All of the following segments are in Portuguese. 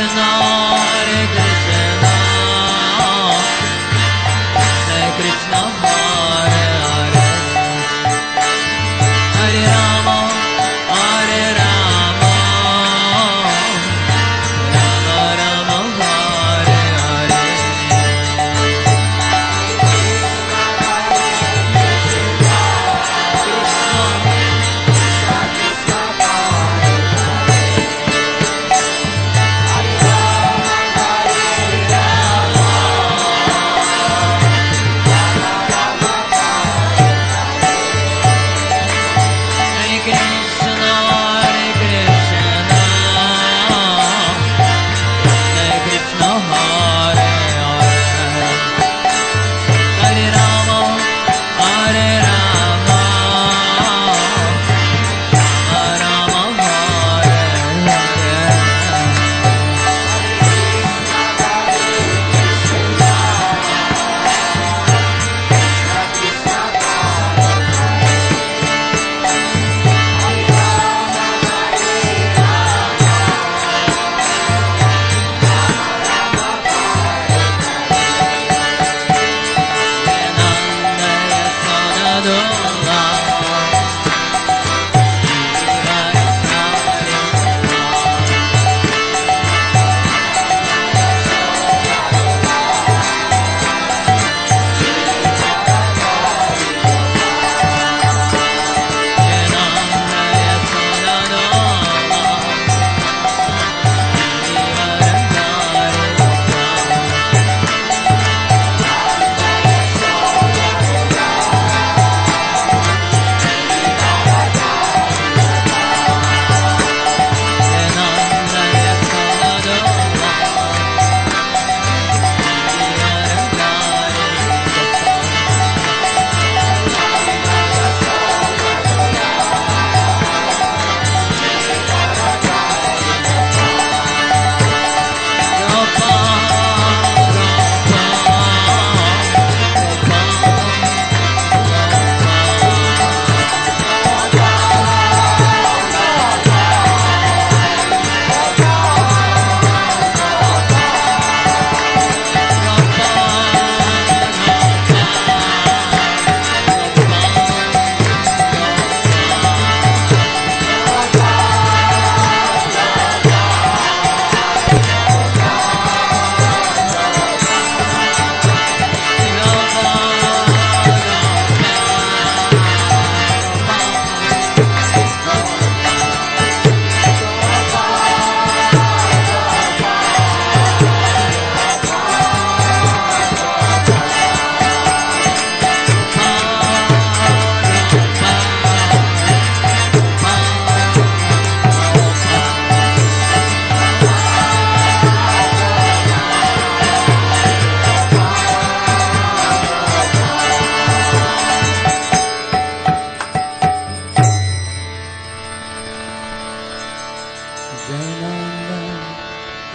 is on.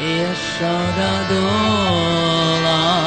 yaşa da dolan